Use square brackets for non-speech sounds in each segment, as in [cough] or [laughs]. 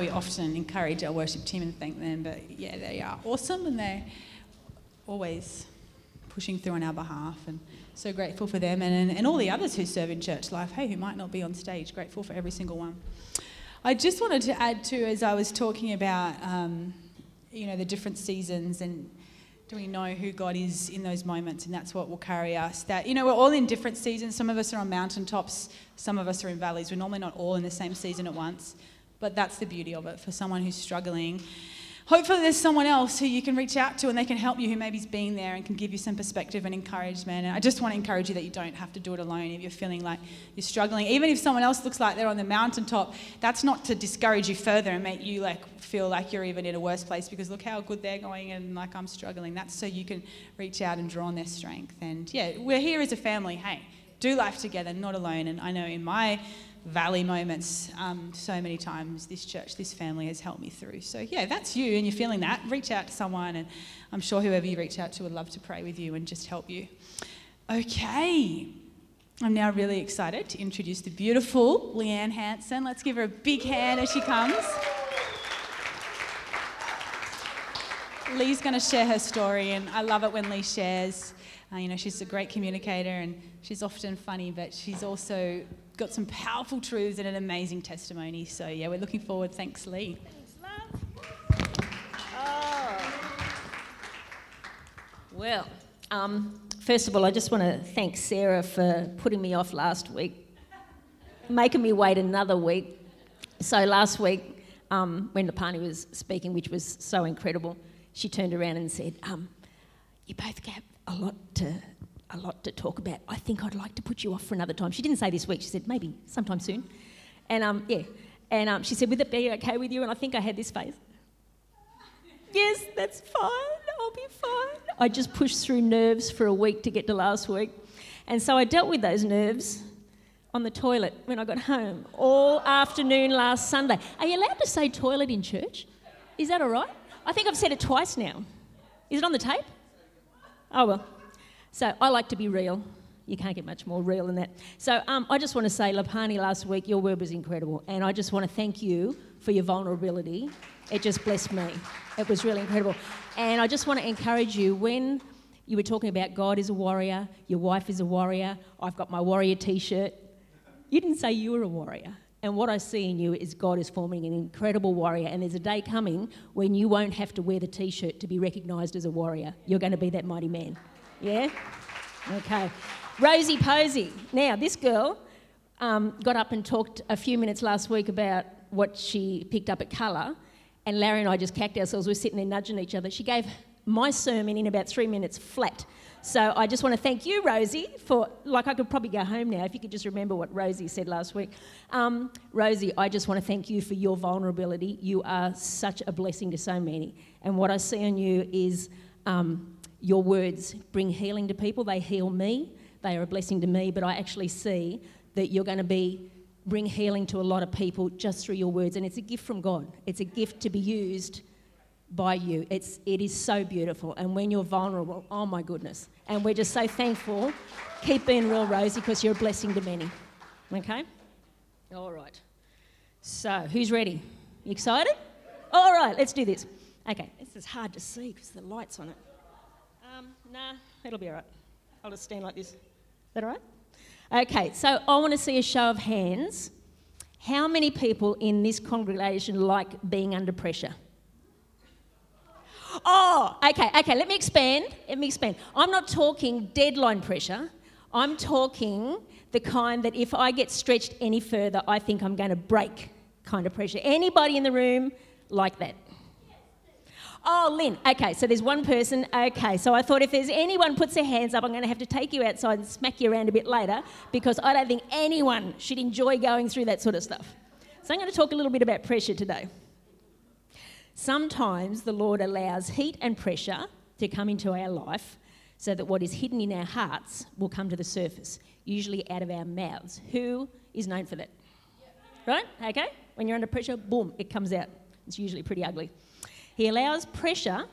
we often encourage our worship team and thank them, but yeah, they are awesome and they're always pushing through on our behalf. And so grateful for them and, and, all the others who serve in church life, hey, who might not be on stage. Grateful for every single one. I just wanted to add to, as I was talking about, um, you know, the different seasons and do we know who God is in those moments? And that's what will carry us. That, you know, we're all in different seasons. Some of us are on mountaintops, some of us are in valleys. We're normally not all in the same season at once, but that's the beauty of it for someone who's struggling hopefully there's someone else who you can reach out to and they can help you who maybe's been there and can give you some perspective and encouragement. And I just want to encourage you that you don't have to do it alone if you're feeling like you're struggling. Even if someone else looks like they're on the mountaintop, that's not to discourage you further and make you like feel like you're even in a worse place because look how good they're going and like I'm struggling. That's so you can reach out and draw on their strength. And yeah, we're here as a family. Hey, do life together, not alone. And I know in my valley moments um, so many times this church, this family has helped me through. So, yeah, that's you and you're feeling that. Reach out to someone, and I'm sure whoever you reach out to would love to pray with you and just help you. Okay, I'm now really excited to introduce the beautiful Leanne Hanson. Let's give her a big hand as she comes. Lee's going to share her story, and I love it when Lee shares. Uh, you know, she's a great communicator and she's often funny, but she's also got some powerful truths and an amazing testimony. So, yeah, we're looking forward. Thanks, Lee. Thanks, love. Oh. Well, um, first of all, I just want to thank Sarah for putting me off last week, making me wait another week. So, last week, um, when Lapani was speaking, which was so incredible, she turned around and said, um, You both have a lot to a lot to talk about. I think I'd like to put you off for another time. She didn't say this week. She said maybe sometime soon. And um, yeah, and um, she said, "Would it be okay with you?" And I think I had this face. yes, that's fine. I'll be fine. I just pushed through nerves for a week to get to last week, and so I dealt with those nerves on the toilet when I got home all afternoon last Sunday. Are you allowed to say toilet in church? Is that all right? I think I've said it twice now. Is it on the tape? Oh well. So I like to be real. You can't get much more real than that. So um, I just want to say, Lapani, last week, your word was incredible. And I just want to thank you for your vulnerability. It just blessed me. It was really incredible. And I just want to encourage you when you were talking about God is a warrior, your wife is a warrior, I've got my warrior t shirt. You didn't say you were a warrior. And what I see in you is God is forming an incredible warrior. And there's a day coming when you won't have to wear the t shirt to be recognised as a warrior. You're going to be that mighty man. Yeah? Okay. Rosie Posey. Now, this girl um, got up and talked a few minutes last week about what she picked up at colour, and Larry and I just cacked ourselves. We are sitting there nudging each other. She gave my sermon in about three minutes flat. So I just want to thank you, Rosie, for, like, I could probably go home now if you could just remember what Rosie said last week. Um, Rosie, I just want to thank you for your vulnerability. You are such a blessing to so many. And what I see in you is um, your words bring healing to people. They heal me. They are a blessing to me. But I actually see that you're going to be bring healing to a lot of people just through your words. And it's a gift from God. It's a gift to be used by you. It's it is so beautiful. And when you're vulnerable, oh my goodness. And we're just so thankful. Keep being real, Rosie, because you're a blessing to many. Okay? All right. So, who's ready? You excited? All right, let's do this. Okay, this is hard to see because the light's on it. Um, nah, it'll be all right. I'll just stand like this. Is that all right? Okay, so I want to see a show of hands. How many people in this congregation like being under pressure? Oh, okay, okay, let me expand. Let me expand. I'm not talking deadline pressure. I'm talking the kind that if I get stretched any further, I think I'm going to break kind of pressure. Anybody in the room like that? Oh, Lynn. Okay, so there's one person. Okay, so I thought if there's anyone puts their hands up, I'm going to have to take you outside and smack you around a bit later because I don't think anyone should enjoy going through that sort of stuff. So I'm going to talk a little bit about pressure today. Sometimes the Lord allows heat and pressure to come into our life so that what is hidden in our hearts will come to the surface, usually out of our mouths. Who is known for that? Right? Okay? When you're under pressure, boom, it comes out. It's usually pretty ugly. He allows pressure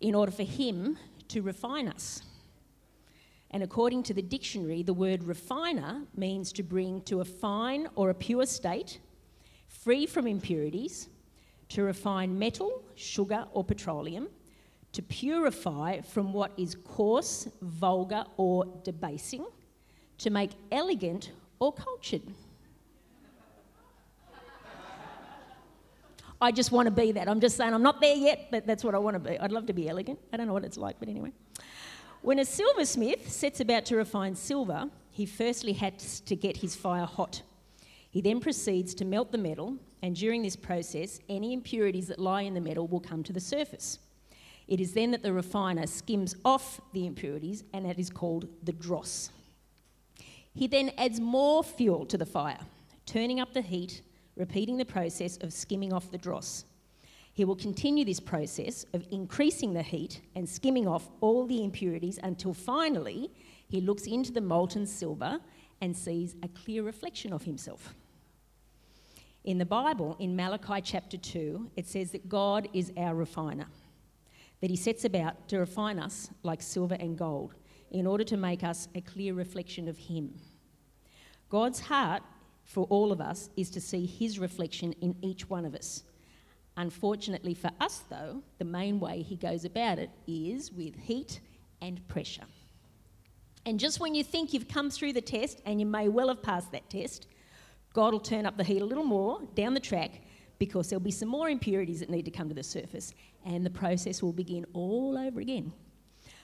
in order for Him to refine us. And according to the dictionary, the word refiner means to bring to a fine or a pure state, free from impurities, to refine metal, sugar, or petroleum, to purify from what is coarse, vulgar, or debasing, to make elegant or cultured. I just want to be that. I'm just saying I'm not there yet, but that's what I want to be. I'd love to be elegant. I don't know what it's like, but anyway. When a silversmith sets about to refine silver, he firstly has to get his fire hot. He then proceeds to melt the metal, and during this process, any impurities that lie in the metal will come to the surface. It is then that the refiner skims off the impurities, and that is called the dross. He then adds more fuel to the fire, turning up the heat, repeating the process of skimming off the dross. He will continue this process of increasing the heat and skimming off all the impurities until finally he looks into the molten silver and sees a clear reflection of himself. In the Bible, in Malachi chapter 2, it says that God is our refiner, that he sets about to refine us like silver and gold in order to make us a clear reflection of him. God's heart for all of us is to see his reflection in each one of us Unfortunately for us, though, the main way he goes about it is with heat and pressure. And just when you think you've come through the test, and you may well have passed that test, God will turn up the heat a little more down the track because there'll be some more impurities that need to come to the surface, and the process will begin all over again.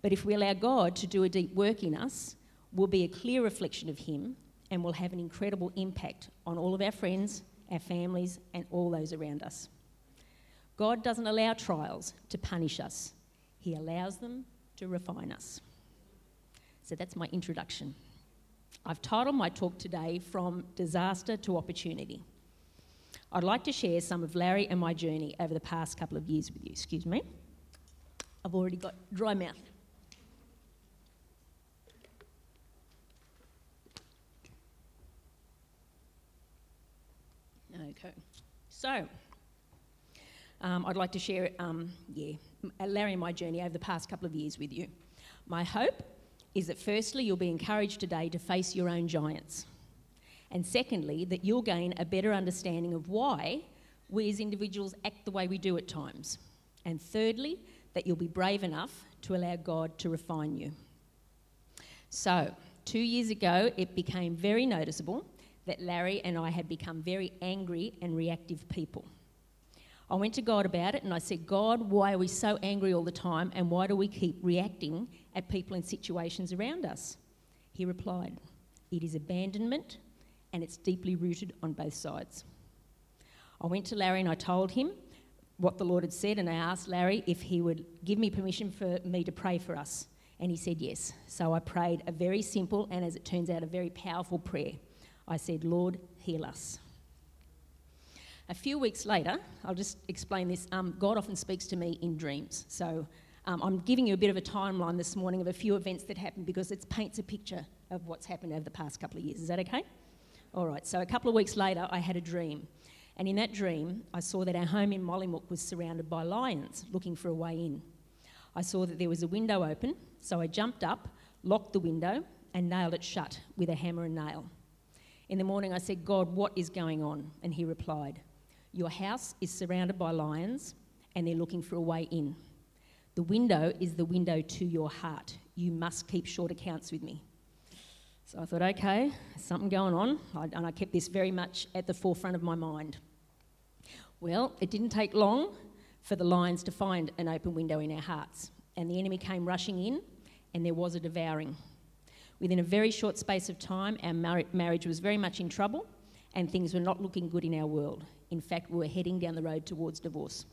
But if we allow God to do a deep work in us, we'll be a clear reflection of Him and will have an incredible impact on all of our friends, our families, and all those around us. God doesn't allow trials to punish us, He allows them to refine us. So that's my introduction. I've titled my talk today From Disaster to Opportunity. I'd like to share some of Larry and my journey over the past couple of years with you. Excuse me. I've already got dry mouth. Okay. So, um, I'd like to share, um, yeah, Larry and my journey over the past couple of years with you. My hope is that firstly, you'll be encouraged today to face your own giants. And secondly, that you'll gain a better understanding of why we as individuals act the way we do at times. And thirdly, that you'll be brave enough to allow God to refine you. So, two years ago, it became very noticeable that Larry and I had become very angry and reactive people. I went to God about it and I said, God, why are we so angry all the time and why do we keep reacting at people and situations around us? He replied, It is abandonment and it's deeply rooted on both sides. I went to Larry and I told him what the Lord had said and I asked Larry if he would give me permission for me to pray for us. And he said yes. So I prayed a very simple and, as it turns out, a very powerful prayer. I said, Lord, heal us. A few weeks later, I'll just explain this. Um, God often speaks to me in dreams. So um, I'm giving you a bit of a timeline this morning of a few events that happened because it paints a picture of what's happened over the past couple of years. Is that okay? All right, so a couple of weeks later, I had a dream. And in that dream, I saw that our home in Mollymook was surrounded by lions looking for a way in. I saw that there was a window open, so I jumped up, locked the window, and nailed it shut with a hammer and nail. In the morning, I said, God, what is going on? And he replied, your house is surrounded by lions and they're looking for a way in. The window is the window to your heart. You must keep short accounts with me. So I thought, okay, something going on. and I kept this very much at the forefront of my mind. Well, it didn't take long for the lions to find an open window in our hearts. And the enemy came rushing in, and there was a devouring. Within a very short space of time, our mar- marriage was very much in trouble, and things were not looking good in our world. In fact, we were heading down the road towards divorce.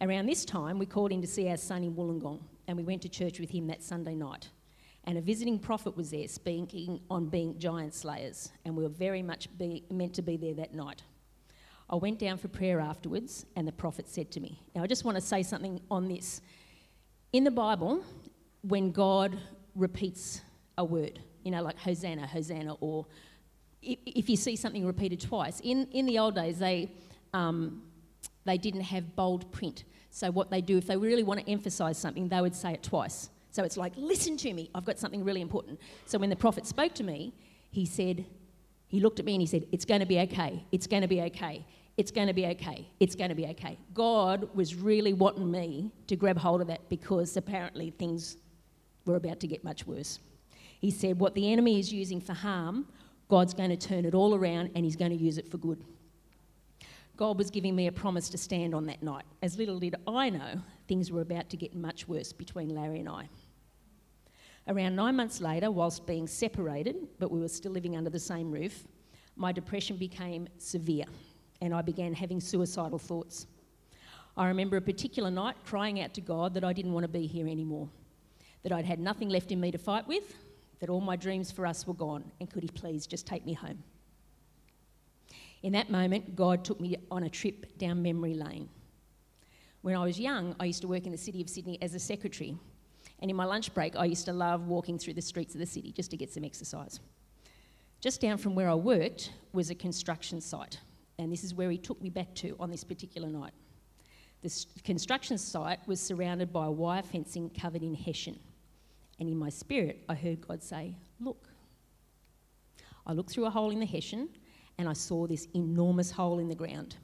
Around this time, we called in to see our son in Wollongong, and we went to church with him that Sunday night. And a visiting prophet was there speaking on being giant slayers, and we were very much be, meant to be there that night. I went down for prayer afterwards, and the prophet said to me, Now, I just want to say something on this. In the Bible, when God repeats a word, you know, like Hosanna, Hosanna, or if you see something repeated twice, in, in the old days, they, um, they didn't have bold print. So, what they do, if they really want to emphasize something, they would say it twice. So, it's like, listen to me, I've got something really important. So, when the prophet spoke to me, he said, he looked at me and he said, It's going to be okay. It's going to be okay. it's going to be okay. It's going to be okay. God was really wanting me to grab hold of that because apparently things were about to get much worse. He said, What the enemy is using for harm, God's going to turn it all around and he's going to use it for good. God was giving me a promise to stand on that night. As little did I know, things were about to get much worse between Larry and I. Around nine months later, whilst being separated, but we were still living under the same roof, my depression became severe and I began having suicidal thoughts. I remember a particular night crying out to God that I didn't want to be here anymore, that I'd had nothing left in me to fight with, that all my dreams for us were gone, and could He please just take me home? In that moment, God took me on a trip down memory lane. When I was young, I used to work in the city of Sydney as a secretary, and in my lunch break, I used to love walking through the streets of the city just to get some exercise. Just down from where I worked was a construction site, and this is where he took me back to on this particular night. The construction site was surrounded by wire fencing covered in hessian, and in my spirit, I heard God say, Look. I looked through a hole in the hessian and I saw this enormous hole in the ground.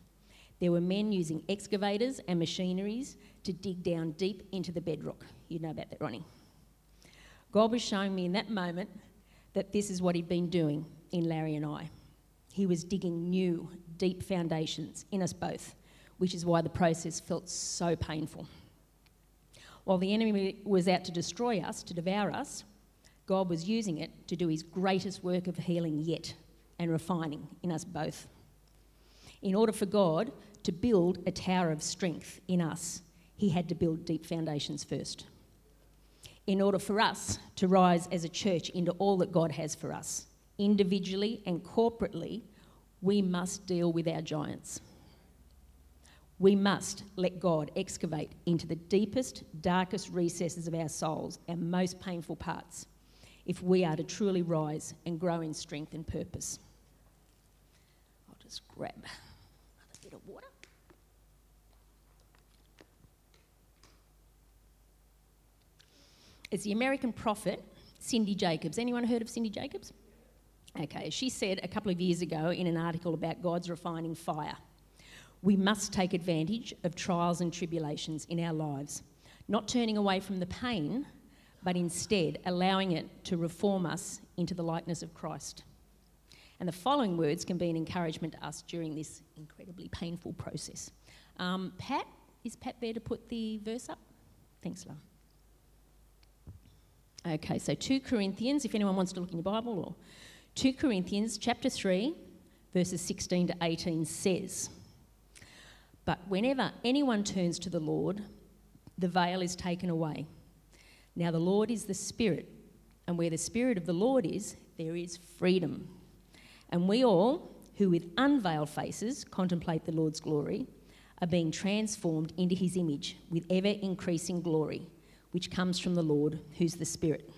There were men using excavators and machineries to dig down deep into the bedrock. You know about that, Ronnie. God was showing me in that moment that this is what He'd been doing in Larry and I. He was digging new, deep foundations in us both, which is why the process felt so painful. While the enemy was out to destroy us, to devour us, God was using it to do His greatest work of healing yet and refining in us both. In order for God to build a tower of strength in us, He had to build deep foundations first. In order for us to rise as a church into all that God has for us, individually and corporately, we must deal with our giants. We must let God excavate into the deepest, darkest recesses of our souls, our most painful parts, if we are to truly rise and grow in strength and purpose I'll just grab another bit of water. It's the American prophet Cindy Jacobs. Anyone heard of Cindy Jacobs? Okay, she said a couple of years ago in an article about God's refining fire we must take advantage of trials and tribulations in our lives, not turning away from the pain, but instead allowing it to reform us into the likeness of Christ. And the following words can be an encouragement to us during this incredibly painful process. Um, Pat, is Pat there to put the verse up? Thanks, love. Okay, so 2 Corinthians, if anyone wants to look in your Bible, or 2 Corinthians chapter 3, verses 16 to 18 says, But whenever anyone turns to the Lord, the veil is taken away. Now the Lord is the Spirit, and where the Spirit of the Lord is, there is freedom. And we all, who with unveiled faces contemplate the Lord's glory, are being transformed into his image with ever increasing glory, which comes from the Lord, who's the Spirit.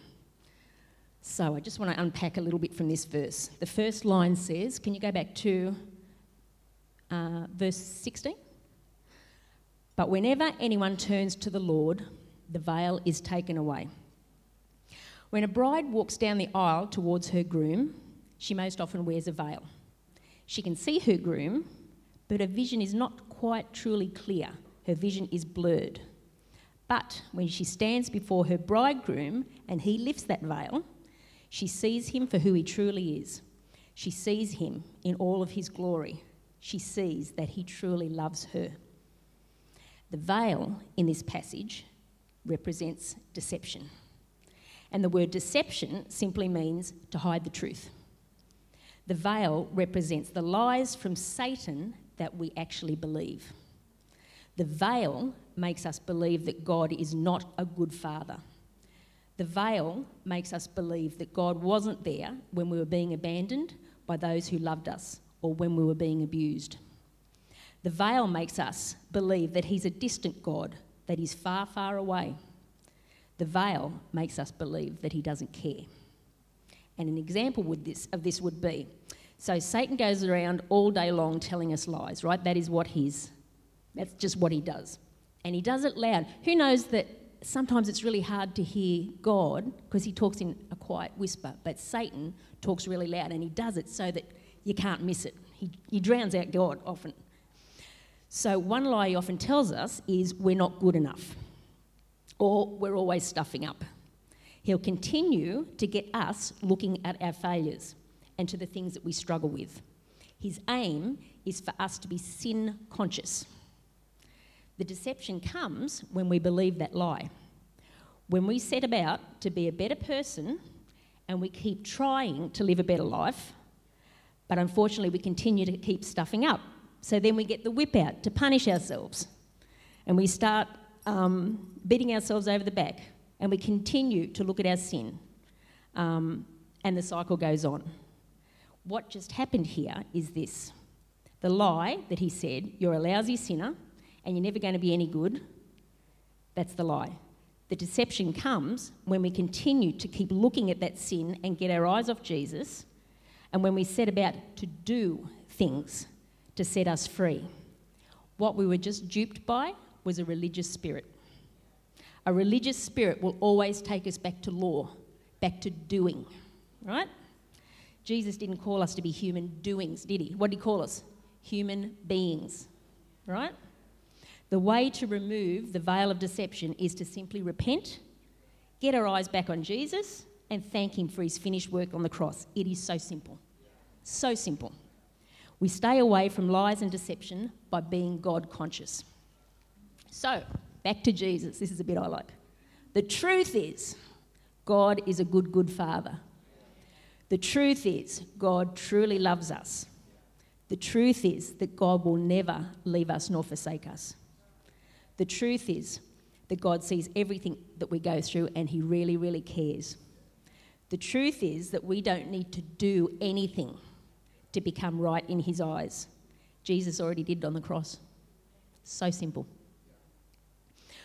So I just want to unpack a little bit from this verse. The first line says, can you go back to uh, verse 16? But whenever anyone turns to the Lord, the veil is taken away. When a bride walks down the aisle towards her groom, she most often wears a veil. She can see her groom, but her vision is not quite truly clear. Her vision is blurred. But when she stands before her bridegroom and he lifts that veil, she sees him for who he truly is. She sees him in all of his glory. She sees that he truly loves her. The veil in this passage represents deception. And the word deception simply means to hide the truth. The veil represents the lies from Satan that we actually believe. The veil makes us believe that God is not a good father. The veil makes us believe that God wasn't there when we were being abandoned by those who loved us or when we were being abused. The veil makes us believe that He's a distant God, that He's far, far away. The veil makes us believe that He doesn't care. And an example this, of this would be so Satan goes around all day long telling us lies, right? That is what he's, that's just what he does. And he does it loud. Who knows that sometimes it's really hard to hear God because he talks in a quiet whisper, but Satan talks really loud and he does it so that you can't miss it. He, he drowns out God often So, one lie he often tells us is we're not good enough or we're always stuffing up. He'll continue to get us looking at our failures and to the things that we struggle with. His aim is for us to be sin conscious. The deception comes when we believe that lie. When we set about to be a better person and we keep trying to live a better life, but unfortunately we continue to keep stuffing up. So then we get the whip out to punish ourselves and we start um, beating ourselves over the back and we continue to look at our sin. Um, and the cycle goes on. What just happened here is this the lie that he said, you're a lousy sinner and you're never going to be any good, that's the lie. The deception comes when we continue to keep looking at that sin and get our eyes off Jesus, and when we set about to do things to set us free. What we were just duped by was a religious spirit. A religious spirit will always take us back to law, back to doing, right? Jesus didn't call us to be human doings, did he? What did he call us? Human beings, right? The way to remove the veil of deception is to simply repent, get our eyes back on Jesus, and thank Him for His finished work on the cross. It is so simple. So simple. We stay away from lies and deception by being God conscious. So, back to Jesus. This is a bit I like. The truth is, God is a good, good Father. The truth is, God truly loves us. The truth is that God will never leave us nor forsake us. The truth is that God sees everything that we go through and He really, really cares. The truth is that we don't need to do anything to become right in His eyes. Jesus already did on the cross. So simple.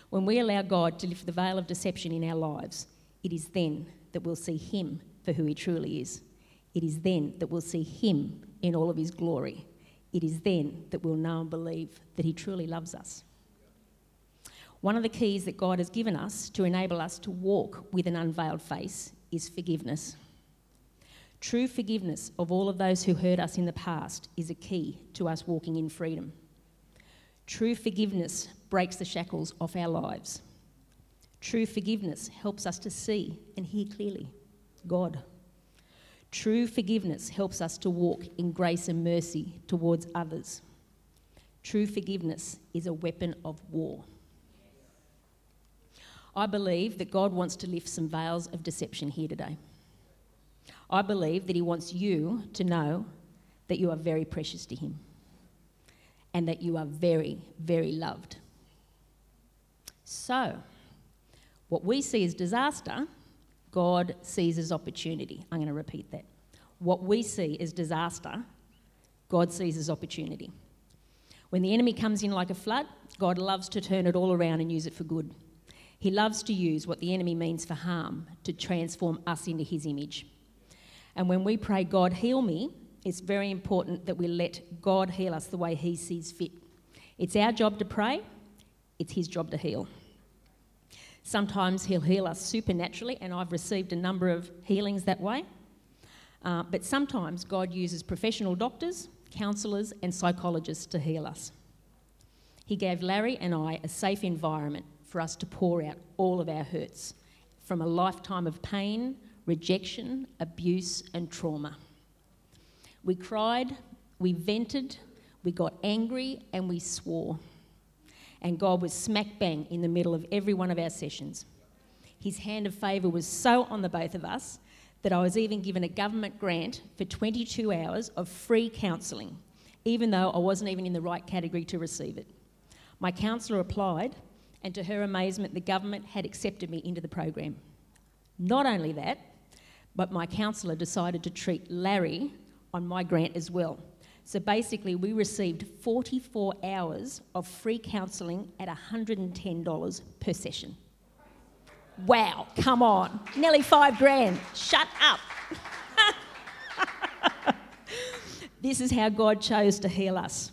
When we allow God to lift the veil of deception in our lives, it is then that we'll see Him for who He truly is. It is then that we'll see Him in all of His glory. It is then that we'll know and believe that He truly loves us. One of the keys that God has given us to enable us to walk with an unveiled face is forgiveness. True forgiveness of all of those who hurt us in the past is a key to us walking in freedom. True forgiveness breaks the shackles off our lives. True forgiveness helps us to see and hear clearly God. True forgiveness helps us to walk in grace and mercy towards others. True forgiveness is a weapon of war. I believe that God wants to lift some veils of deception here today. I believe that He wants you to know that you are very precious to Him and that you are very, very loved. So, what we see as disaster, God sees as opportunity. I'm going to repeat that. What we see as disaster, God sees as opportunity. When the enemy comes in like a flood, God loves to turn it all around and use it for good. He loves to use what the enemy means for harm to transform us into his image. And when we pray, God, heal me, it's very important that we let God heal us the way He sees fit. It's our job to pray, it's His job to heal. Sometimes He'll heal us supernaturally, and I've received a number of healings that way. Uh, but sometimes God uses professional doctors, counsellors, and psychologists to heal us. He gave Larry and I a safe environment for us to pour out all of our hurts from a lifetime of pain, rejection, abuse, and trauma. We cried, we vented, we got angry, and we swore. And God was smack bang in the middle of every one of our sessions. His hand of favour was so on the both of us that I was even given a government grant for 22 hours of free counselling, even though I wasn't even in the right category to receive it. My counsellor applied, and to her amazement, the government had accepted me into the program. Not only that, but my counsellor decided to treat Larry on my grant as well. So basically, we received 44 hours of free counselling at $110 per session. Wow, come on. Nearly five grand. Shut up. [laughs] this is how God chose to heal us.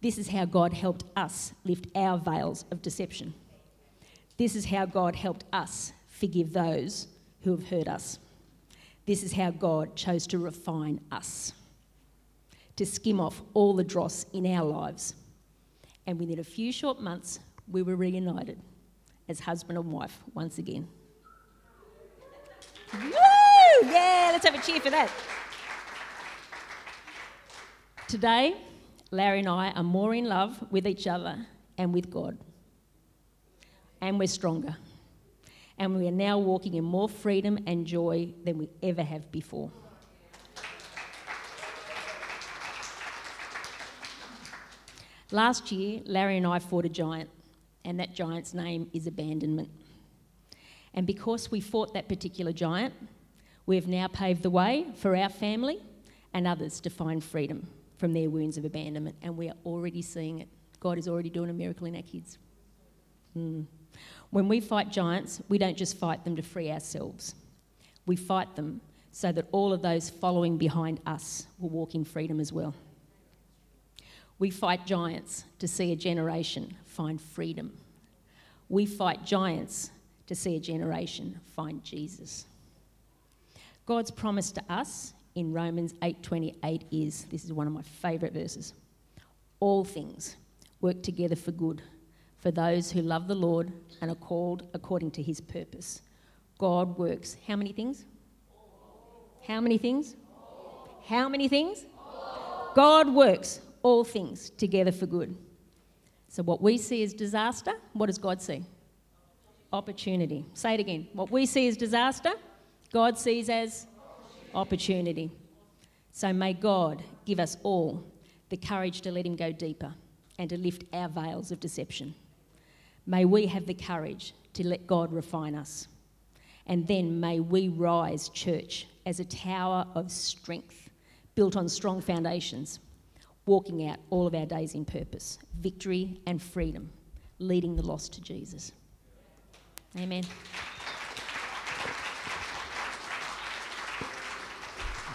This is how God helped us lift our veils of deception. This is how God helped us forgive those who have hurt us. This is how God chose to refine us, to skim off all the dross in our lives, And within a few short months, we were reunited as husband and wife once again. Woo! Yeah, let's have a cheer for that. Today, Larry and I are more in love with each other and with God. And we're stronger. And we are now walking in more freedom and joy than we ever have before. Last year, Larry and I fought a giant, and that giant's name is abandonment. And because we fought that particular giant, we have now paved the way for our family and others to find freedom from their wounds of abandonment, and we are already seeing it. God is already doing a miracle in our kids. Mm. When we fight giants, we don't just fight them to free ourselves, we fight them so that all of those following behind us will walk in freedom as well. We fight giants to see a generation find freedom. We fight giants to see a generation find Jesus. God's promise to us in Romans 8:28 is this is one of my favorite verses. All things work together for good for those who love the Lord and are called according to his purpose. God works how many things? How many things? How many things? God works all things together for good. So, what we see as disaster, what does God see? Opportunity. Say it again. What we see as disaster, God sees as opportunity. So, may God give us all the courage to let Him go deeper and to lift our veils of deception. May we have the courage to let God refine us. And then may we rise, church, as a tower of strength built on strong foundations walking out all of our days in purpose, victory and freedom, leading the lost to Jesus. Amen.